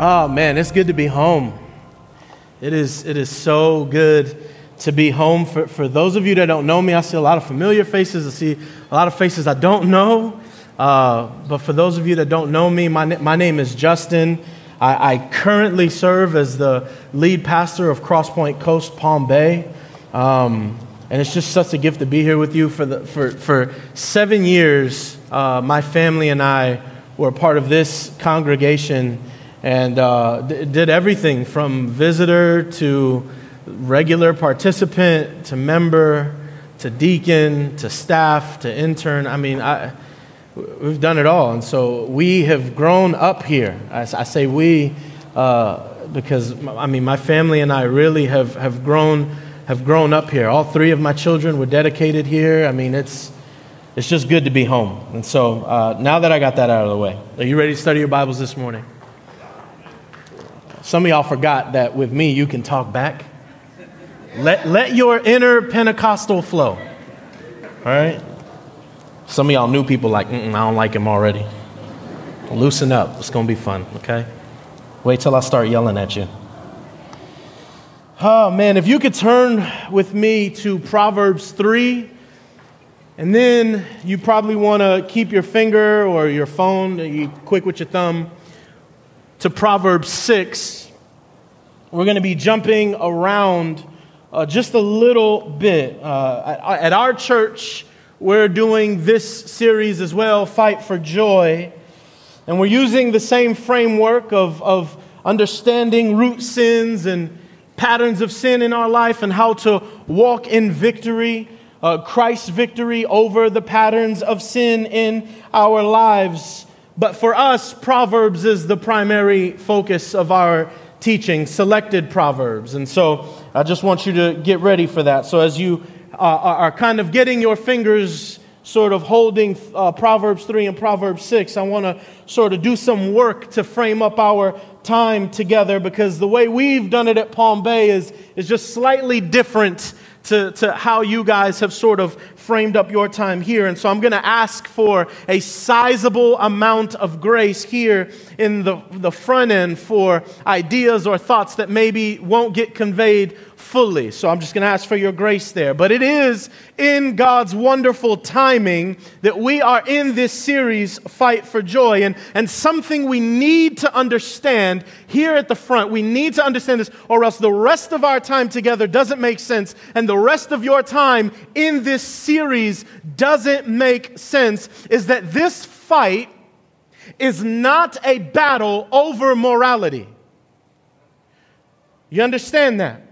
Oh man, it's good to be home. It is, it is so good to be home. For, for those of you that don't know me, I see a lot of familiar faces. I see a lot of faces I don't know. Uh, but for those of you that don't know me, my, my name is Justin. I, I currently serve as the lead pastor of Crosspoint Coast Palm Bay. Um, and it's just such a gift to be here with you. For, the, for, for seven years, uh, my family and I were part of this congregation and uh, d- did everything from visitor to regular participant to member to deacon to staff to intern. I mean, I, we've done it all. And so we have grown up here. I, I say we uh, because, I mean, my family and I really have, have, grown, have grown up here. All three of my children were dedicated here. I mean, it's, it's just good to be home. And so uh, now that I got that out of the way, are you ready to study your Bibles this morning? Some of y'all forgot that with me, you can talk back. Let, let your inner Pentecostal flow. All right? Some of y'all new people like, I don't like him already. Loosen up. It's going to be fun, okay? Wait till I start yelling at you. Oh, man, if you could turn with me to Proverbs 3, and then you probably want to keep your finger or your phone, you quick with your thumb, to Proverbs 6. We're going to be jumping around uh, just a little bit. Uh, at, at, our church, we're doing this series as well, Fight for Joy. And we're using the same framework of, of understanding root sins and patterns of sin in our life and how to walk in victory, uh, Christ's victory over the patterns of sin in our lives. But for us, Proverbs is the primary focus of our teaching, selected Proverbs. And so I just want you to get ready for that. So as you uh, are kind of getting your fingers sort of holding uh, Proverbs 3 and Proverbs 6, I want to sort of do some work to frame up our time together because the way we've done it at Palm Bay is, is just slightly different to, to how you guys have sort of framed up your time here. And so I'm going to ask for a sizable amount of grace here in the, the front end for ideas or thoughts that maybe won't get conveyed fully. So I'm just going to ask for your grace there. But it is in God's wonderful timing that we are in this series, Fight for Joy. And, and something we need to understand here at the front, we need to understand this, or else the rest of our time together doesn't make sense. And the rest of your time in this series doesn't make sense, is that this fight is not a battle over morality. You understand that?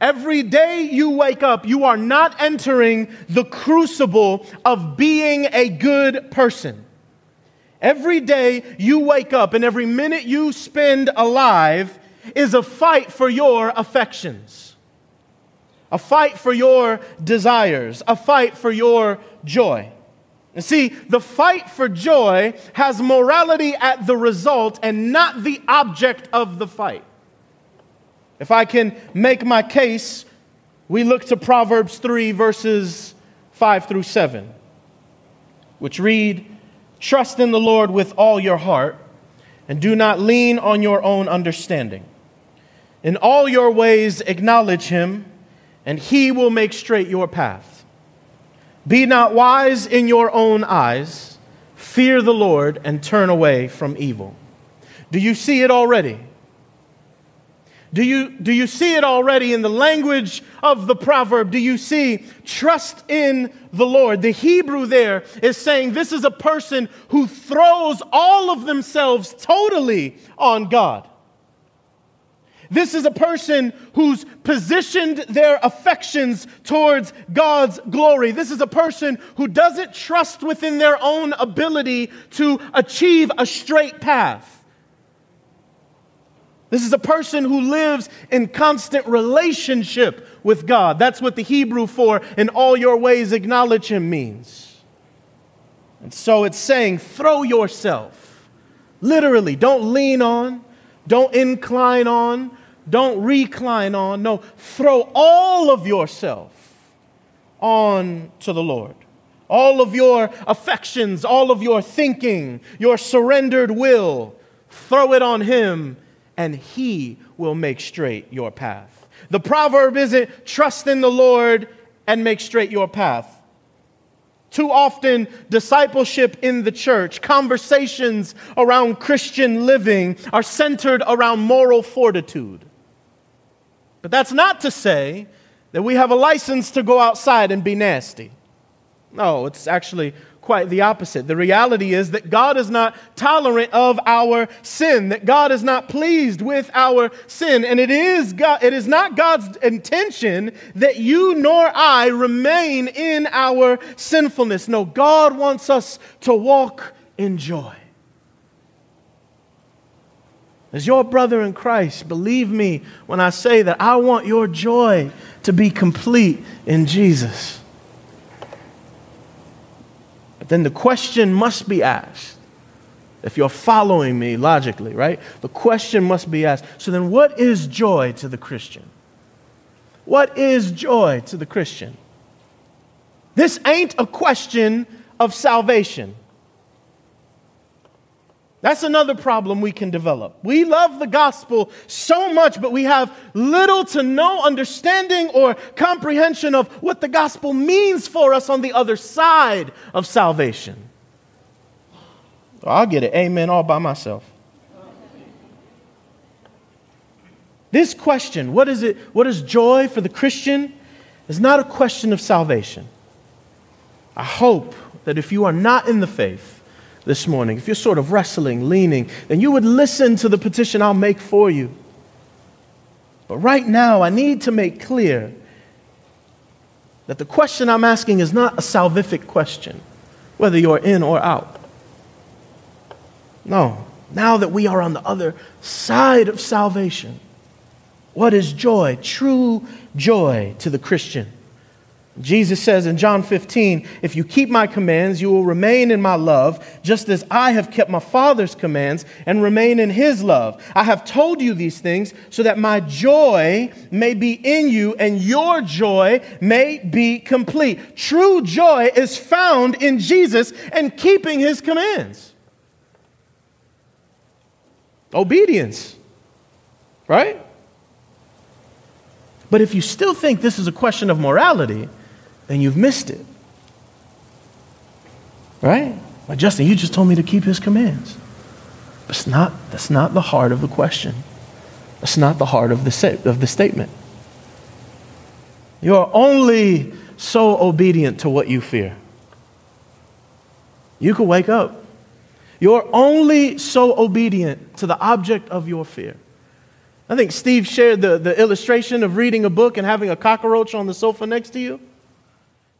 Every day you wake up, you are not entering the crucible of being a good person. Every day you wake up and every minute you spend alive is a fight for your affections, a fight for your desires, a fight for your joy. And see, the fight for joy has morality at the result and not the object of the fight. If I can make my case, we look to Proverbs 3, verses 5 through 7, which read Trust in the Lord with all your heart, and do not lean on your own understanding. In all your ways, acknowledge him, and he will make straight your path. Be not wise in your own eyes. Fear the Lord and turn away from evil. Do you see it already? Do you, do you see it already in the language of the proverb? Do you see trust in the Lord? The Hebrew there is saying this is a person who throws all of themselves totally on God. This is a person who's positioned their affections towards God's glory. This is a person who doesn't trust within their own ability to achieve a straight path. This is a person who lives in constant relationship with God. That's what the Hebrew for in all your ways acknowledge Him means. And so it's saying, throw yourself. Literally, don't lean on, don't incline on, don't recline on. No, throw all of yourself on to the Lord. All of your affections, all of your thinking, your surrendered will, throw it on Him and he will make straight your path. The proverb isn't trust in the Lord and make straight your path. Too often, discipleship in the church, conversations around Christian living are centered around moral fortitude. But that's not to say that we have a license to go outside and be nasty. No, it's actually quite the opposite. The reality is that God is not tolerant of our sin, that God is not pleased with our sin. And it is, God, it is not God's intention that you nor I remain in our sinfulness. No, God wants us to walk in joy. As your brother in Christ, believe me when I say that I want your joy to be complete in Jesus But then the question must be asked. If you're following me logically, right? The question must be asked. So then, what is joy to the Christian? What is joy to the Christian? This ain't a question of salvation. That's another problem we can develop. We love the gospel so much, but we have little to no understanding or comprehension of what the gospel means for us on the other side of salvation. Oh, I'll get it. Amen all by myself. This question, what is it? What is joy for the Christian? Is not a question of salvation. I hope that if you are not in the faith, this morning, if you're sort of wrestling, leaning, then you would listen to the petition I'll make for you. But right now, I need to make clear that the question I'm asking is not a salvific question, whether you're in or out. No, now that we are on the other side of salvation, what is joy? True joy to the Christian. Jesus says in John 15, If you keep my commands, you will remain in my love, just as I have kept my Father's commands and remain in his love. I have told you these things so that my joy may be in you and your joy may be complete. True joy is found in Jesus and keeping his commands. Obedience, right? But if you still think this is a question of morality, then you've missed it. Right? Well, Justin, you just told me to keep his commands. That's not, that's not the heart of the question. That's not the heart of the, of the statement. You're only so obedient to what you fear. You could wake up. You're only so obedient to the object of your fear. I think Steve shared the, the illustration of reading a book and having a cockroach on the sofa next to you.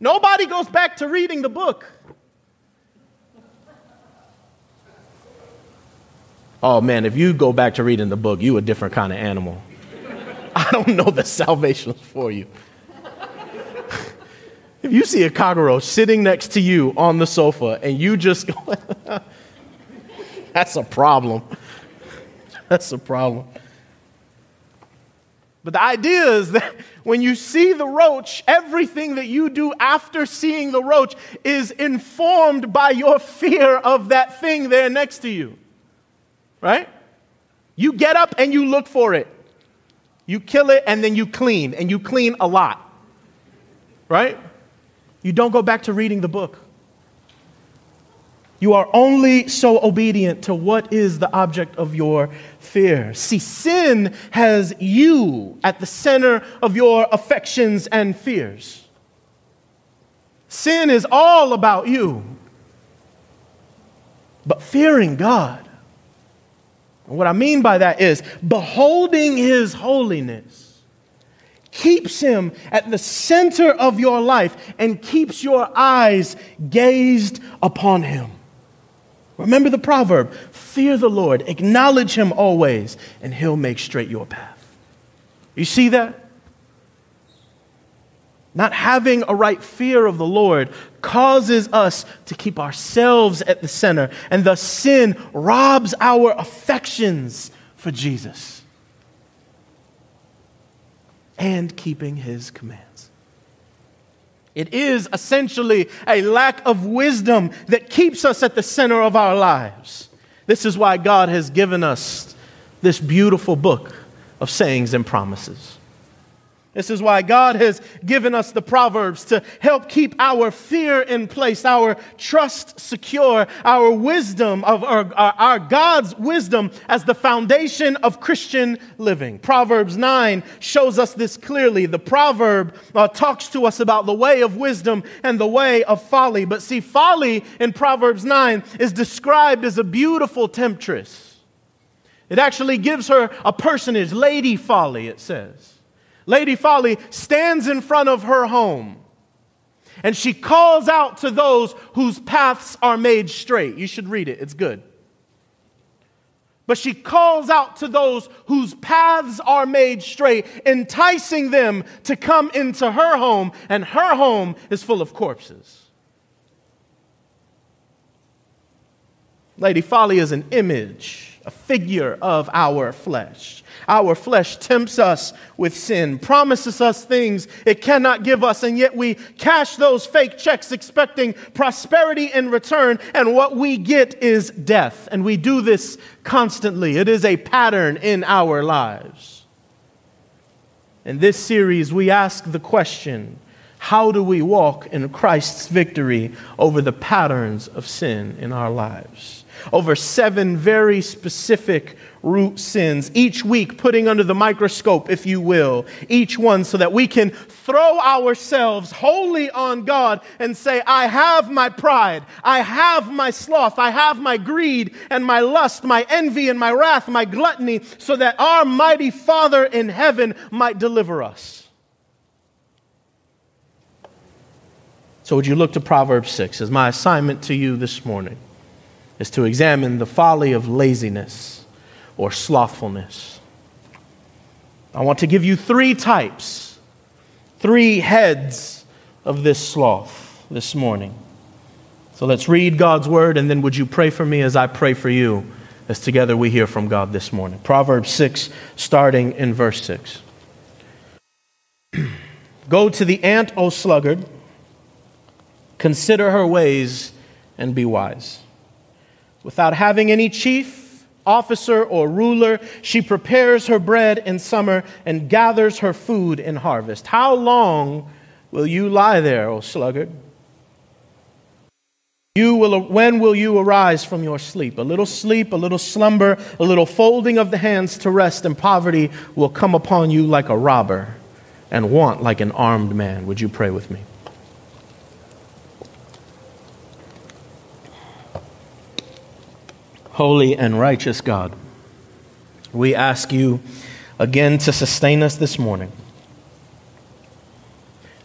Nobody goes back to reading the book. Oh man, if you go back to reading the book, you a different kind of animal. I don't know the salvation for you. if you see a cockroach sitting next to you on the sofa and you just go, that's a problem. That's a problem. But the idea is that when you see the roach, everything that you do after seeing the roach is informed by your fear of that thing there next to you. Right? You get up and you look for it. You kill it and then you clean, and you clean a lot. Right? You don't go back to reading the book. You are only so obedient to what is the object of your fear. See, sin has you at the center of your affections and fears. Sin is all about you. But fearing God, what I mean by that is beholding His holiness keeps Him at the center of your life and keeps your eyes gazed upon Him. Remember the proverb fear the Lord, acknowledge him always, and he'll make straight your path. You see that? Not having a right fear of the Lord causes us to keep ourselves at the center, and thus sin robs our affections for Jesus and keeping his command. It is essentially a lack of wisdom that keeps us at the center of our lives. This is why God has given us this beautiful book of sayings and promises. This is why God has given us the Proverbs to help keep our fear in place, our trust secure, our wisdom of our, our, God's wisdom as the foundation of Christian living. Proverbs 9 shows us this clearly. The proverb uh, talks to us about the way of wisdom and the way of folly. But see, folly in Proverbs 9 is described as a beautiful temptress. It actually gives her a personage, Lady Folly, it says. Lady Folly stands in front of her home and she calls out to those whose paths are made straight. You should read it, it's good. But she calls out to those whose paths are made straight, enticing them to come into her home, and her home is full of corpses. Lady Folly is an image, a figure of our flesh. Our flesh tempts us with sin, promises us things it cannot give us, and yet we cash those fake checks expecting prosperity in return, and what we get is death. And we do this constantly. It is a pattern in our lives. In this series, we ask the question how do we walk in Christ's victory over the patterns of sin in our lives? Over seven very specific root sins, each week putting under the microscope, if you will, each one so that we can throw ourselves wholly on God and say, I have my pride, I have my sloth, I have my greed and my lust, my envy and my wrath, my gluttony, so that our mighty Father in heaven might deliver us. So, would you look to Proverbs 6 as my assignment to you this morning is to examine the folly of laziness or slothfulness. I want to give you three types, three heads of this sloth this morning. So let's read God's word, and then would you pray for me as I pray for you as together we hear from God this morning? Proverbs 6, starting in verse 6. Go to the ant, O sluggard, consider her ways and be wise. Without having any chief, officer or ruler. She prepares her bread in summer and gathers her food in harvest. How long will you lie there, O sluggard? You will, when will you arise from your sleep? A little sleep, a little slumber, a little folding of the hands to rest, and poverty will come upon you like a robber, and want like an armed man. Would you pray with me? Holy and righteous God, we ask you again to sustain us this morning.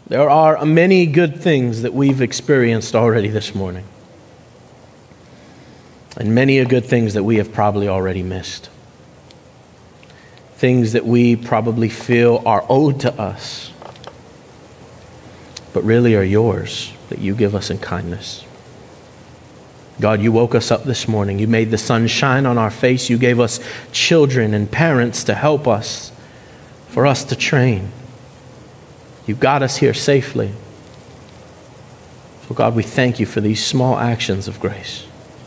There are many good things that we've experienced already this morning, and many good things that we have probably already missed. Things that we probably feel are owed to us, but really are yours that you give us in kindness. God, you woke us up this morning. You made the sun shine on our face. You gave us children and parents to help us, for us to train. You got us here safely. So, God, we thank you for these small actions of grace,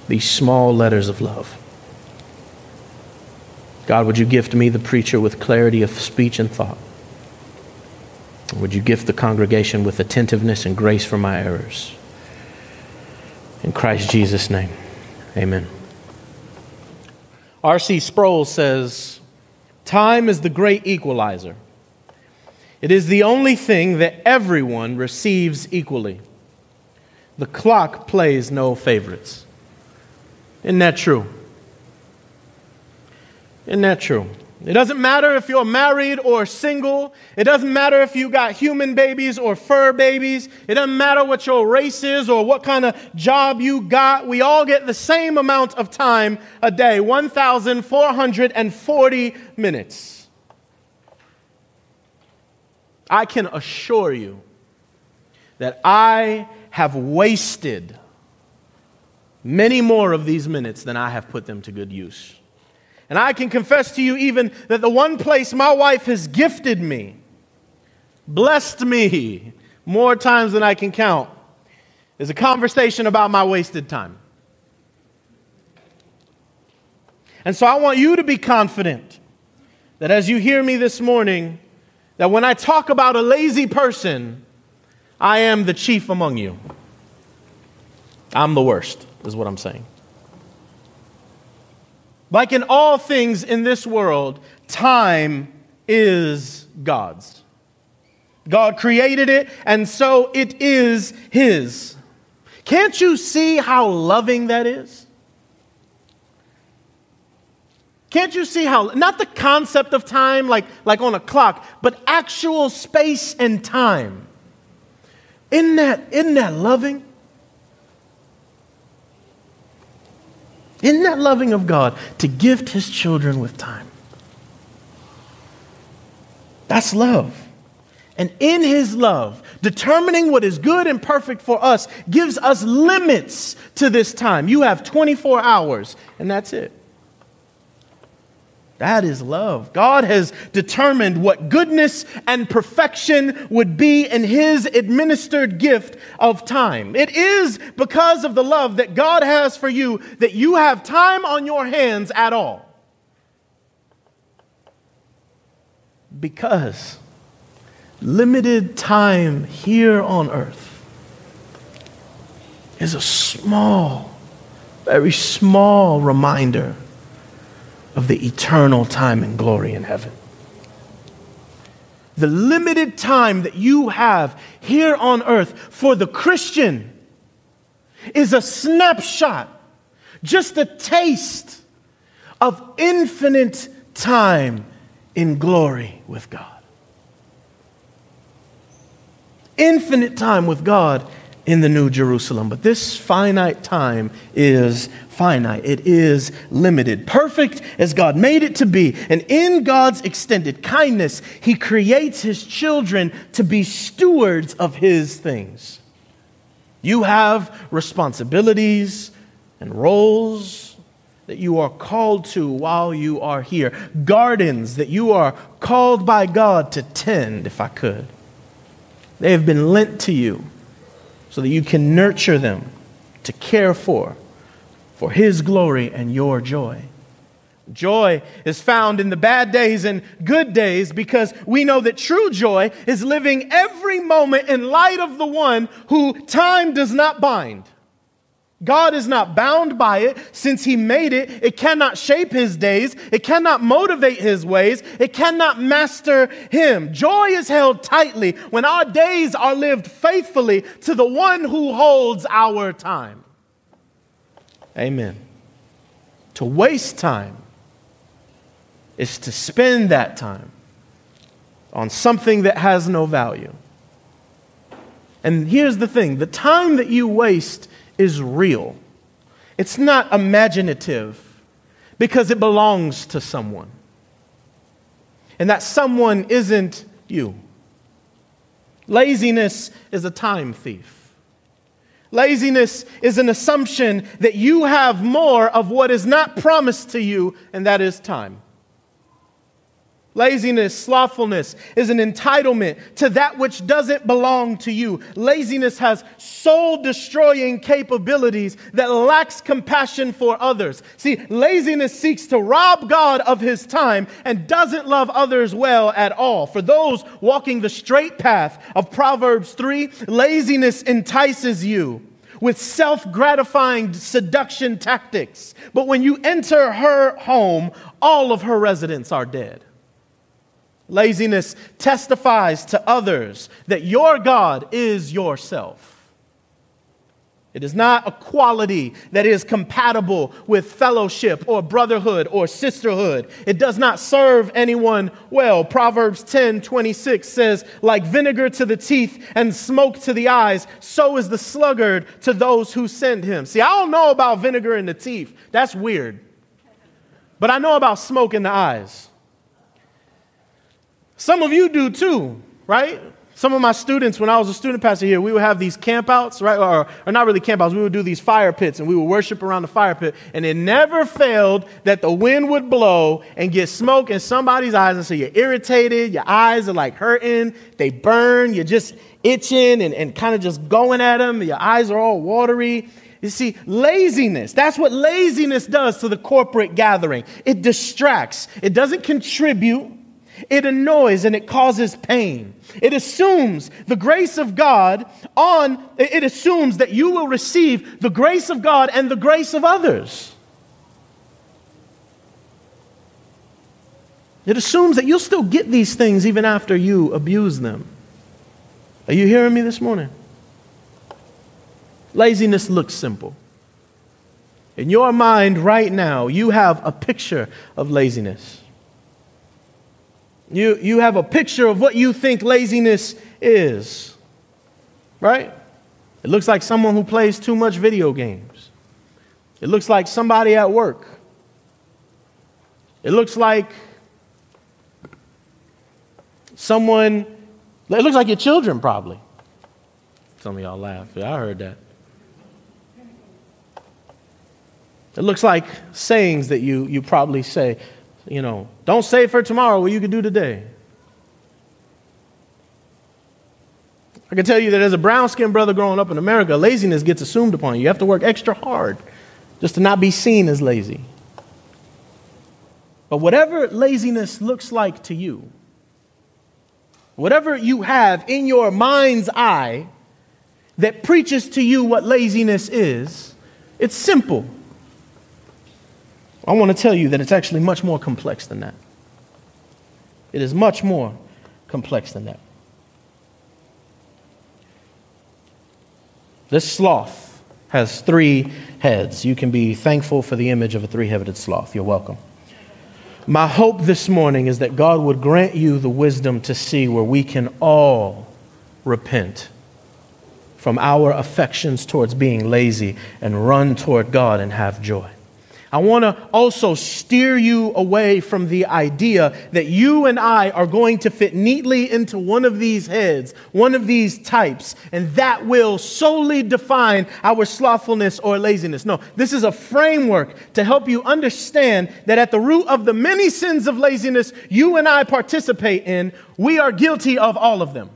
these small letters of love. God, would you gift me, the preacher, with clarity of speech and thought? Would you gift the congregation with attentiveness and grace for my errors? In Christ Jesus' name, amen. R.C. Sproul says, Time is the great equalizer. It is the only thing that everyone receives equally. The clock plays no favorites. Isn't that true? Isn't that true? It doesn't matter if you're married or single. It doesn't matter if you got human babies or fur babies. It doesn't matter what your race is or what kind of job you got. We all get the same amount of time a day 1,440 minutes. I can assure you that I have wasted many more of these minutes than I have put them to good use. And I can confess to you even that the one place my wife has gifted me, blessed me more times than I can count, is a conversation about my wasted time. And so I want you to be confident that as you hear me this morning, that when I talk about a lazy person, I am the chief among you. I'm the worst, is what I'm saying. Like in all things in this world, time is God's. God created it, and so it is His. Can't you see how loving that is? Can't you see how, not the concept of time like, like on a clock, but actual space and time? Isn't that, isn't that loving? Isn't that loving of God to gift his children with time? That's love. And in his love, determining what is good and perfect for us gives us limits to this time. You have 24 hours, and that's it. That is love. God has determined what goodness and perfection would be in His administered gift of time. It is because of the love that God has for you that you have time on your hands at all. Because limited time here on earth is a small, very small reminder of the eternal time and glory in heaven. The limited time that you have here on earth for the Christian is a snapshot, just a taste of infinite time in glory with God. Infinite time with God in the New Jerusalem. But this finite time is finite, it is limited. Perfect as God made it to be. And in God's extended kindness, He creates His children to be stewards of His things. You have responsibilities and roles that you are called to while you are here, gardens that you are called by God to tend, if I could. They have been lent to you so that you can nurture them, to care for, for His glory and your joy. Joy is found in the bad days and good days because we know that true joy is living every moment in light of the one who time does not bind. God is not bound by it since He made it. It cannot shape His days. It cannot motivate His ways. It cannot master Him. Joy is held tightly when our days are lived faithfully to the one who holds our time. Amen. To waste time is to spend that time on something that has no value. And here's the thing the time that you waste is real. It's not imaginative because it belongs to someone. And that someone isn't you. Laziness is a time thief. Laziness is an assumption that you have more of what is not promised to you, and that is time. Laziness, slothfulness is an entitlement to that which doesn't belong to you. Laziness has soul destroying capabilities that lacks compassion for others. See, laziness seeks to rob God of his time and doesn't love others well at all. For those walking the straight path of Proverbs 3, laziness entices you with self gratifying seduction tactics. But when you enter her home, all of her residents are dead. Laziness testifies to others that your God is yourself. It is not a quality that is compatible with fellowship or brotherhood or sisterhood. It does not serve anyone well. Proverbs 10 26 says, Like vinegar to the teeth and smoke to the eyes, so is the sluggard to those who send him. See, I don't know about vinegar in the teeth. That's weird. But I know about smoke in the eyes. Some of you do too, right? Some of my students, when I was a student pastor here, we would have these campouts, right? Or, or not really campouts, we would do these fire pits and we would worship around the fire pit. And it never failed that the wind would blow and get smoke in somebody's eyes. And so you're irritated, your eyes are like hurting, they burn, you're just itching and, and kind of just going at them, your eyes are all watery. You see, laziness, that's what laziness does to the corporate gathering. It distracts, it doesn't contribute, it annoys, and it causes pain. It assumes the grace of God on, it assumes that you will receive the grace of God and the grace of others. It assumes that you'll still get these things even after you abuse them. Are you hearing me this morning? Laziness looks simple. In your mind right now, you have a picture of laziness. You, you have a picture of what you think laziness is, right? It looks like someone who plays too much video games. It looks like somebody at work. It looks like someone, it looks like your children probably. Some of y'all laugh. I heard that. It looks like sayings that you, you probably say, you know, don't save for tomorrow what you can do today. I can tell you that as a brown skinned brother growing up in America, laziness gets assumed upon you. You have to work extra hard just to not be seen as lazy. But whatever laziness looks like to you, whatever you have in your mind's eye that preaches to you what laziness is, it's simple. I want to tell you that it's actually much more complex than that. It is much more complex than that. This sloth has three heads. You can be thankful for the image of a three headed sloth. You're welcome. My hope this morning is that God would grant you the wisdom to see where we can all repent from our affections towards being lazy and run toward God and have joy. I want to also steer you away from the idea that you and I are going to fit neatly into one of these heads, one of these types, and that will solely define our slothfulness or laziness. No, this is a framework to help you understand that at the root of the many sins of laziness you and I participate in, we are guilty of all of them.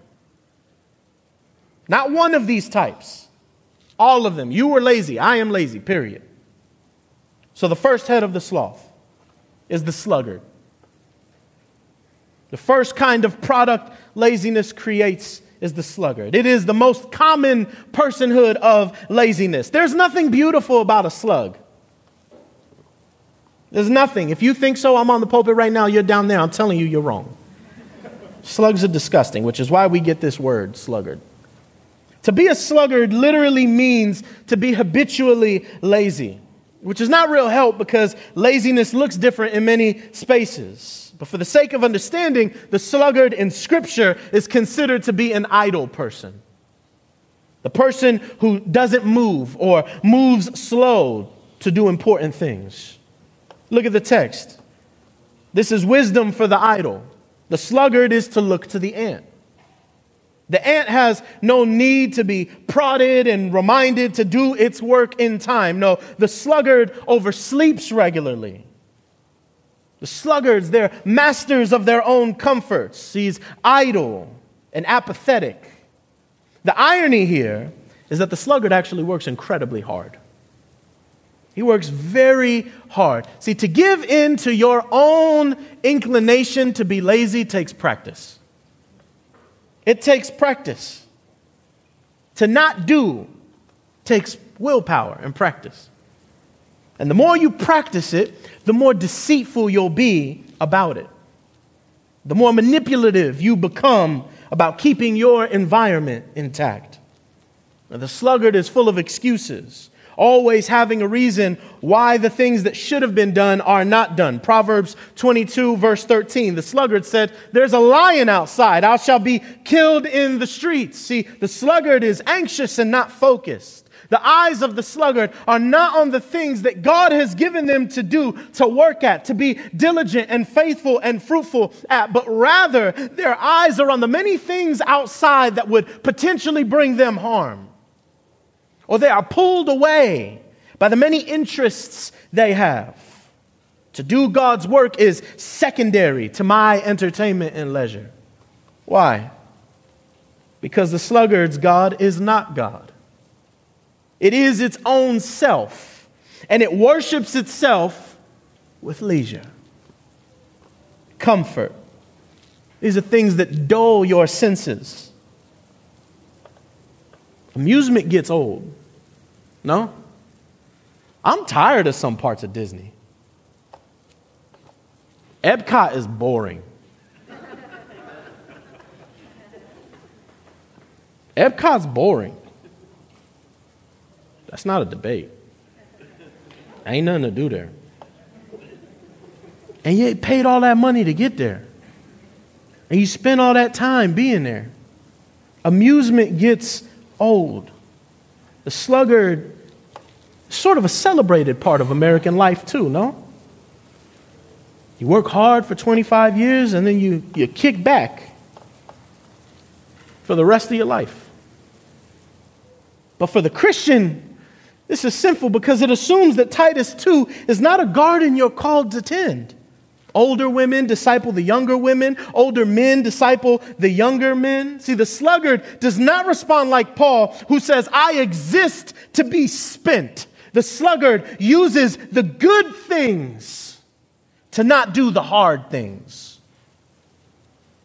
Not one of these types, all of them. You were lazy, I am lazy, period. So the first head of the sloth is the sluggard. The first kind of product laziness creates is the sluggard. It is the most common personhood of laziness. There's nothing beautiful about a slug. There's nothing. If you think so, I'm on the pulpit right now, you're down there. I'm telling you, you're wrong. Slugs are disgusting, which is why we get this word, sluggard. To be a sluggard literally means to be habitually lazy which is not real help because laziness looks different in many spaces. But for the sake of understanding, the sluggard in Scripture is considered to be an idle person. The person who doesn't move or moves slow to do important things. Look at the text. This is wisdom for the idle. The sluggard is to look to the ant. The ant has no need to be prodded and reminded to do its work in time. No, the sluggard oversleeps regularly. The sluggards, they're masters of their own comforts. He's idle and apathetic. The irony here is that the sluggard actually works incredibly hard. He works very hard. See, to give in to your own inclination to be lazy takes practice. It takes practice. To not do takes willpower and practice. And the more you practice it, the more deceitful you'll be about it. The more manipulative you become about keeping your environment intact. Now, the sluggard is full of excuses always having a reason why the things that should have been done are not done. Proverbs 22, verse 13. The sluggard said, There's a lion outside. I shall be killed in the streets. See, the sluggard is anxious and not focused. The eyes of the sluggard are not on the things that God has given them to do, to work at, to be diligent and faithful and fruitful at, but rather their eyes are on the many things outside that would potentially bring them harm or they are pulled away by the many interests they have. To do God's work is secondary to my entertainment and leisure. Why? Because the sluggard's God is not God. It is its own self, and it worships itself with leisure. Comfort. These are things that dull your senses. Amusement gets old. No? I'm tired of some parts of Disney. Epcot is boring. Epcot's boring. That's not a debate. Ain't nothing to do there. And you paid all that money to get there. And you spent all that time being there. Amusement gets old. The sluggard sort of a celebrated part of American life, too, no? You work hard for 25 years and then you, you kick back for the rest of your life. But for the Christian, this is sinful because it assumes that Titus 2 is not a garden you're called to tend. Older women disciple the younger women, older men disciple the younger men. See, the sluggard does not respond like Paul, who says, I exist to be spent. The sluggard uses the good things to not do the hard things.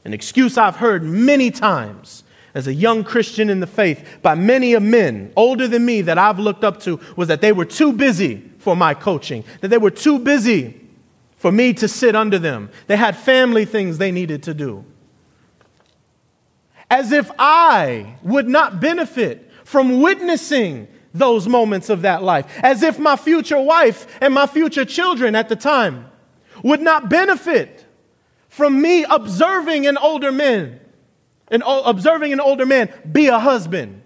An excuse I've heard many times as a young Christian in the faith by many of men older than me that I've looked up to was that they were too busy for my coaching, that they were too busy for me to sit under them. They had family things they needed to do. As if I would not benefit from witnessing those moments of that life. As if my future wife and my future children at the time would not benefit from me observing an older man and observing an older man be a husband,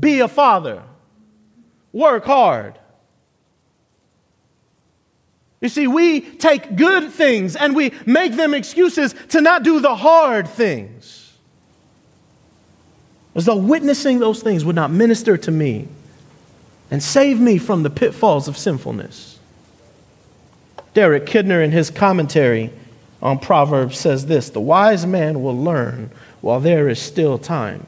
be a father, work hard. You see, we take good things and we make them excuses to not do the hard things. As though witnessing those things would not minister to me and save me from the pitfalls of sinfulness. Derek Kidner, in his commentary, on Proverbs says this The wise man will learn while there is still time.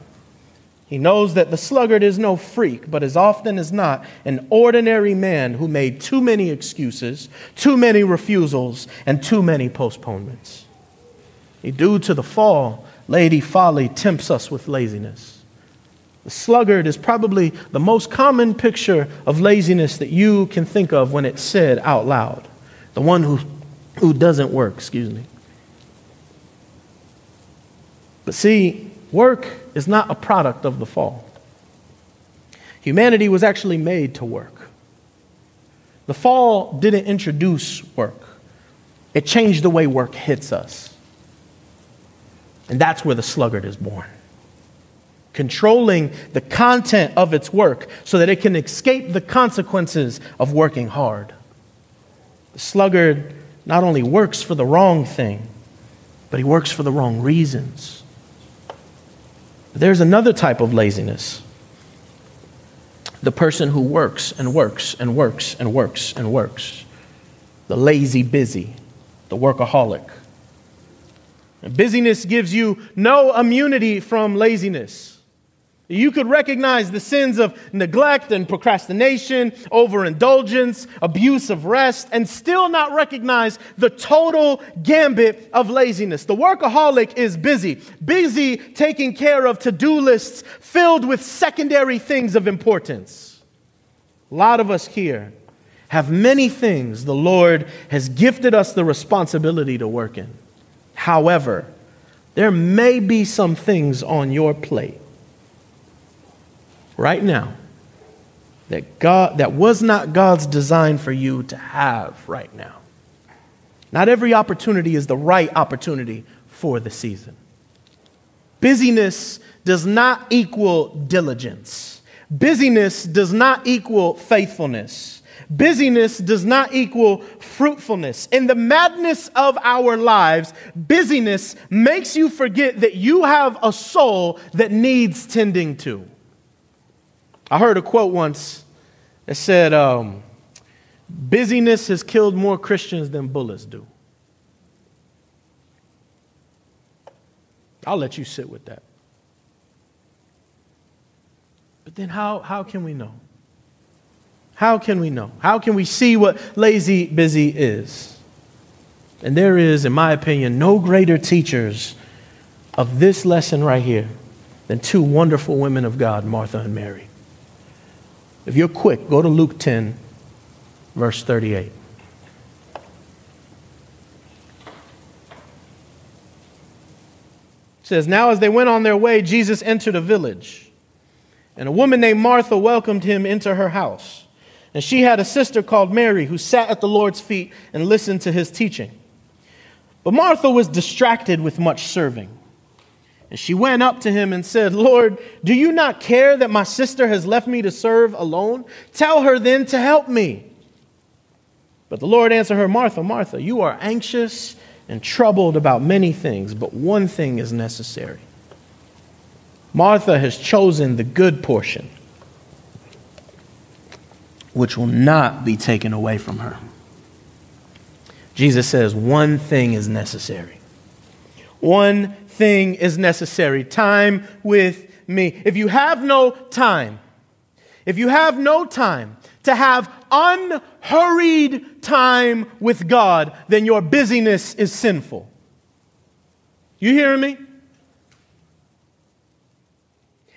He knows that the sluggard is no freak, but as often as not, an ordinary man who made too many excuses, too many refusals, and too many postponements. Due to the fall, Lady Folly tempts us with laziness. The sluggard is probably the most common picture of laziness that you can think of when it's said out loud. The one who who doesn't work, excuse me. But see, work is not a product of the fall. Humanity was actually made to work. The fall didn't introduce work, it changed the way work hits us. And that's where the sluggard is born. Controlling the content of its work so that it can escape the consequences of working hard. The sluggard not only works for the wrong thing, but he works for the wrong reasons. There's another type of laziness the person who works and works and works and works and works. The lazy busy, the workaholic. And busyness gives you no immunity from laziness. You could recognize the sins of neglect and procrastination, overindulgence, abuse of rest, and still not recognize the total gambit of laziness. The workaholic is busy, busy taking care of to do lists filled with secondary things of importance. A lot of us here have many things the Lord has gifted us the responsibility to work in. However, there may be some things on your plate right now that God that was not God's design for you to have right now. Not every opportunity is the right opportunity for the season. Busyness does not equal diligence. Busyness does not equal faithfulness. Busyness does not equal fruitfulness. In the madness of our lives, busyness makes you forget that you have a soul that needs tending to. I heard a quote once that said, um, Busyness has killed more Christians than bullets do. I'll let you sit with that. But then how, how can we know? How can we know? How can we see what lazy busy is? And there is, in my opinion, no greater teachers of this lesson right here than two wonderful women of God, Martha and Mary. If you're quick, go to Luke 10, verse 38. It says, Now as they went on their way, Jesus entered a village, and a woman named Martha welcomed him into her house. And she had a sister called Mary who sat at the Lord's feet and listened to his teaching. But Martha was distracted with much serving. And she went up to him and said, Lord, do you not care that my sister has left me to serve alone? Tell her then to help me. But the Lord answered her, Martha, Martha, you are anxious and troubled about many things, but one thing is necessary. Martha has chosen the good portion, which will not be taken away from her. Jesus says, one thing is necessary. One thing is necessary time with me. If you have no time, if you have no time to have unhurried time with God, then your busyness is sinful. You hearing me?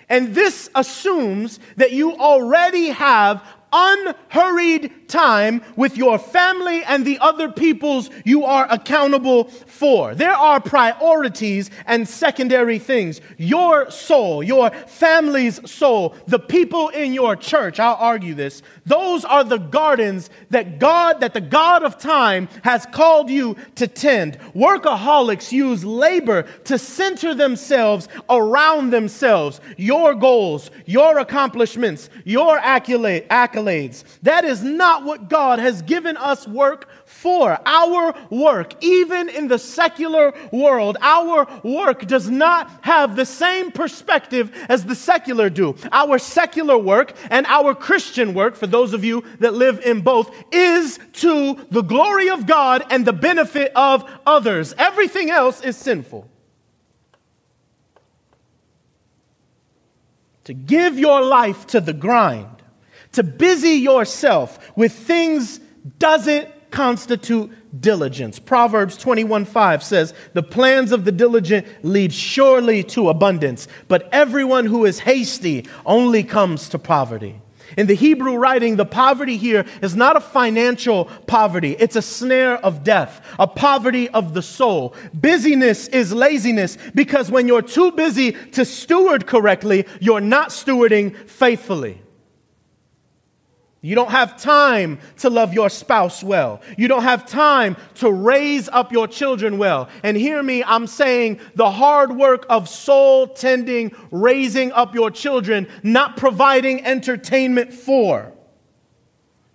And this assumes that you already have unhurried time with your family and the other peoples you are accountable for. There are priorities and secondary things. Your soul, your family's soul, the people in your church, I'll argue this, those are the gardens that God, that the God of time has called you to tend. Workaholics use labor to center themselves around themselves, your goals, your accomplishments, your accolades. That is not what God has given us work for. Our work, even in the secular world, our work does not have the same perspective as the secular do. Our secular work and our Christian work, for those of you that live in both, is to the glory of God and the benefit of others. Everything else is sinful. To give your life to the grind to busy yourself with things doesn't constitute diligence. Proverbs 21 5 says, The plans of the diligent lead surely to abundance, but everyone who is hasty only comes to poverty. In the Hebrew writing, the poverty here is not a financial poverty. It's a snare of death, a poverty of the soul. Busyness is laziness because when you're too busy to steward correctly, you're not stewarding faithfully. You don't have time to love your spouse well. You don't have time to raise up your children well. And hear me, I'm saying the hard work of soul tending, raising up your children, not providing entertainment for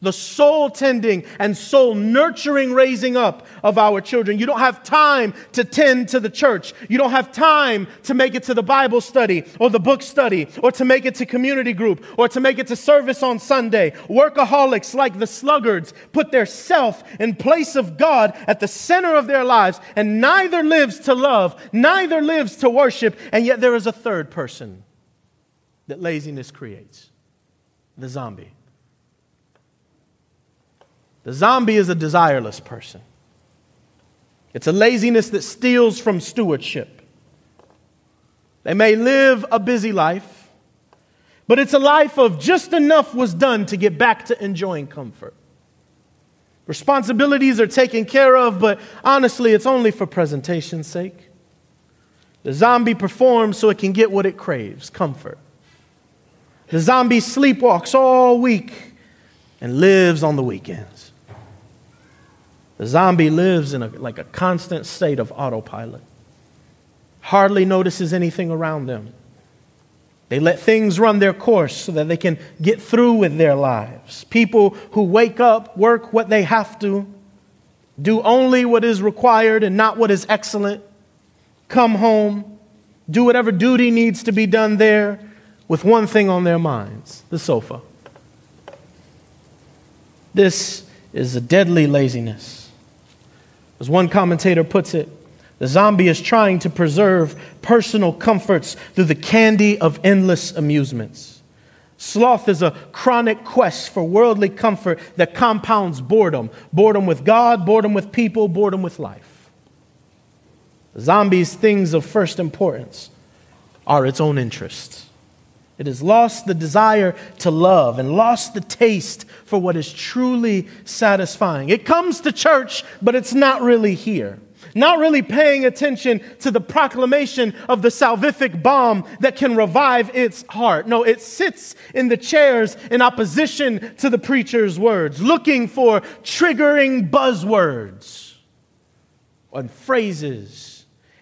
the soul tending and soul nurturing raising up of our children. You don't have time to tend to the church. You don't have time to make it to the Bible study or the book study or to make it to community group or to make it to service on Sunday. Workaholics like the sluggards put their self in place of God at the center of their lives and neither lives to love, neither lives to worship, and yet there is a third person that laziness creates the zombie. The zombie is a desireless person. It's a laziness that steals from stewardship. They may live a busy life, but it's a life of just enough was done to get back to enjoying comfort. Responsibilities are taken care of, but honestly, it's only for presentation's sake. The zombie performs so it can get what it craves comfort. The zombie sleepwalks all week and lives on the weekends. The zombie lives in a, like a constant state of autopilot, hardly notices anything around them. They let things run their course so that they can get through with their lives. People who wake up, work what they have to, do only what is required and not what is excellent, come home, do whatever duty needs to be done there with one thing on their minds the sofa. This is a deadly laziness. As one commentator puts it, the zombie is trying to preserve personal comforts through the candy of endless amusements. Sloth is a chronic quest for worldly comfort that compounds boredom boredom with God, boredom with people, boredom with life. Zombies' things of first importance are its own interests. It has lost the desire to love and lost the taste for what is truly satisfying. It comes to church, but it's not really here. Not really paying attention to the proclamation of the salvific balm that can revive its heart. No, it sits in the chairs in opposition to the preacher's words, looking for triggering buzzwords and phrases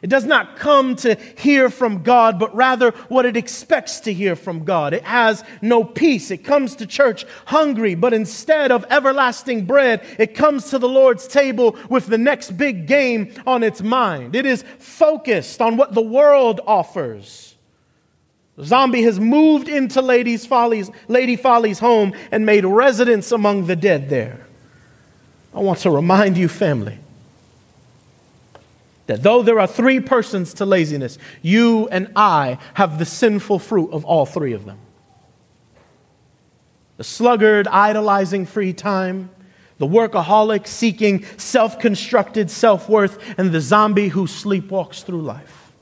it does not come to hear from God, but rather what it expects to hear from God. It has no peace. It comes to church hungry, but instead of everlasting bread, it comes to the Lord's table with the next big game on its mind. It is focused on what the world offers. Zombie has moved into Lady's Folly's, Lady Folly's home and made residence among the dead there. I want to remind you, family, that though there are three persons to laziness, you and I have the sinful fruit of all three of them. The sluggard idolizing free time, the workaholic seeking self constructed self worth, and the zombie who sleepwalks through life.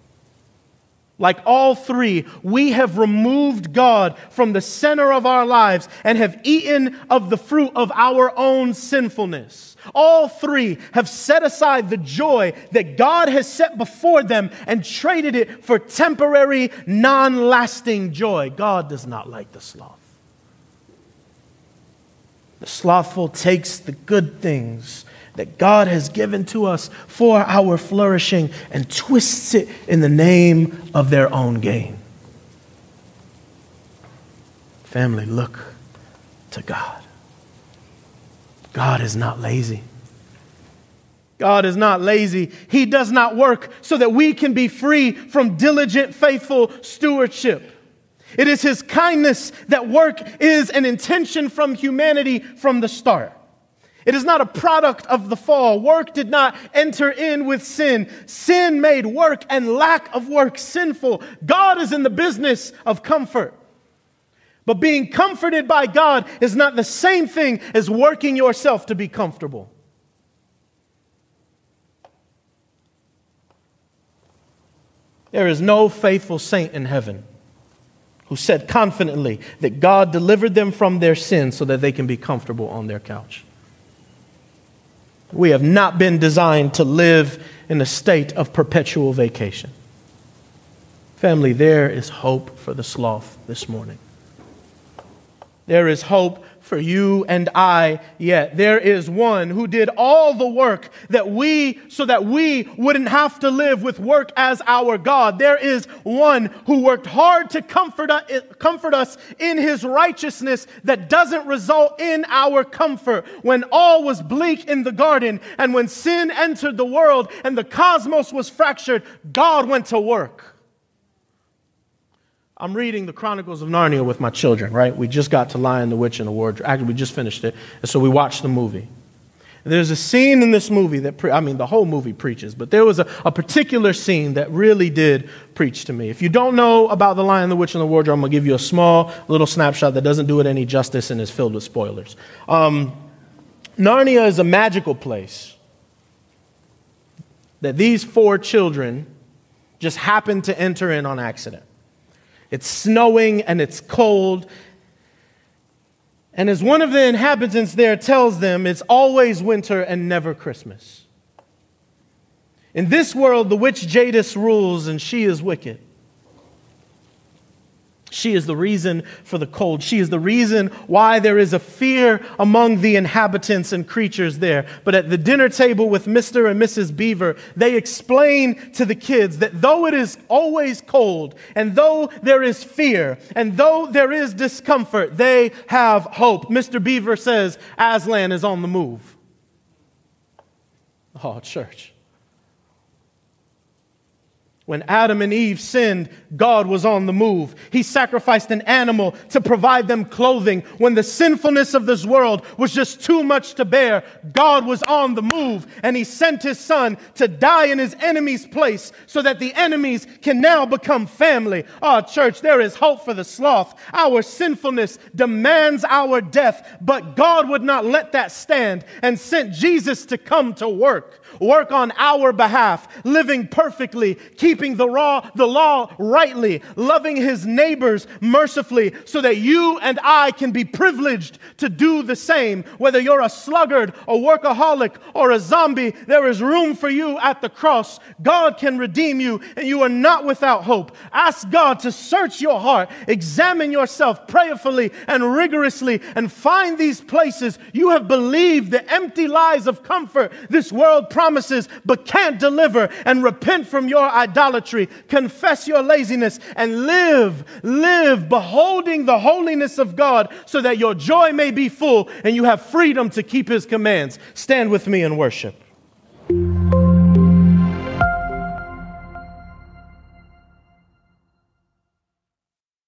Like all three, we have removed God from the center of our lives and have eaten of the fruit of our own sinfulness. All three have set aside the joy that God has set before them and traded it for temporary, non lasting joy. God does not like the sloth. The slothful takes the good things that God has given to us for our flourishing and twists it in the name of their own gain. Family, look to God. God is not lazy. God is not lazy. He does not work so that we can be free from diligent, faithful stewardship. It is His kindness that work is an intention from humanity from the start. It is not a product of the fall. Work did not enter in with sin. Sin made work and lack of work sinful. God is in the business of comfort. But being comforted by God is not the same thing as working yourself to be comfortable. There is no faithful saint in heaven who said confidently that God delivered them from their sins so that they can be comfortable on their couch. We have not been designed to live in a state of perpetual vacation. Family, there is hope for the sloth this morning. There is hope for you and I yet. There is one who did all the work that we, so that we wouldn't have to live with work as our God. There is one who worked hard to comfort us, comfort us in his righteousness that doesn't result in our comfort. When all was bleak in the garden and when sin entered the world and the cosmos was fractured, God went to work. I'm reading the Chronicles of Narnia with my children, right? We just got to Lion, the Witch, and the Wardrobe. Actually, we just finished it. And so we watched the movie. And there's a scene in this movie that, pre- I mean, the whole movie preaches, but there was a, a particular scene that really did preach to me. If you don't know about The Lion, the Witch, and the Wardrobe, I'm going to give you a small little snapshot that doesn't do it any justice and is filled with spoilers. Um, Narnia is a magical place that these four children just happened to enter in on accident. It's snowing and it's cold. And as one of the inhabitants there tells them, it's always winter and never Christmas. In this world, the witch Jadis rules and she is wicked. She is the reason for the cold. She is the reason why there is a fear among the inhabitants and creatures there. But at the dinner table with Mr. and Mrs. Beaver, they explain to the kids that though it is always cold, and though there is fear, and though there is discomfort, they have hope. Mr. Beaver says Aslan is on the move. Oh, church. When Adam and Eve sinned, God was on the move. He sacrificed an animal to provide them clothing. When the sinfulness of this world was just too much to bear, God was on the move and He sent His Son to die in His enemy's place so that the enemies can now become family. Oh, church, there is hope for the sloth. Our sinfulness demands our death, but God would not let that stand and sent Jesus to come to work work on our behalf, living perfectly, keeping the, raw, the law rightly, loving his neighbors mercifully, so that you and I can be privileged to do the same. Whether you're a sluggard, a workaholic, or a zombie, there is room for you at the cross. God can redeem you, and you are not without hope. Ask God to search your heart, examine yourself prayerfully and rigorously, and find these places you have believed the empty lies of comfort this world promises promises but can't deliver and repent from your idolatry, confess your laziness, and live, live beholding the holiness of God so that your joy may be full and you have freedom to keep his commands. Stand with me and worship.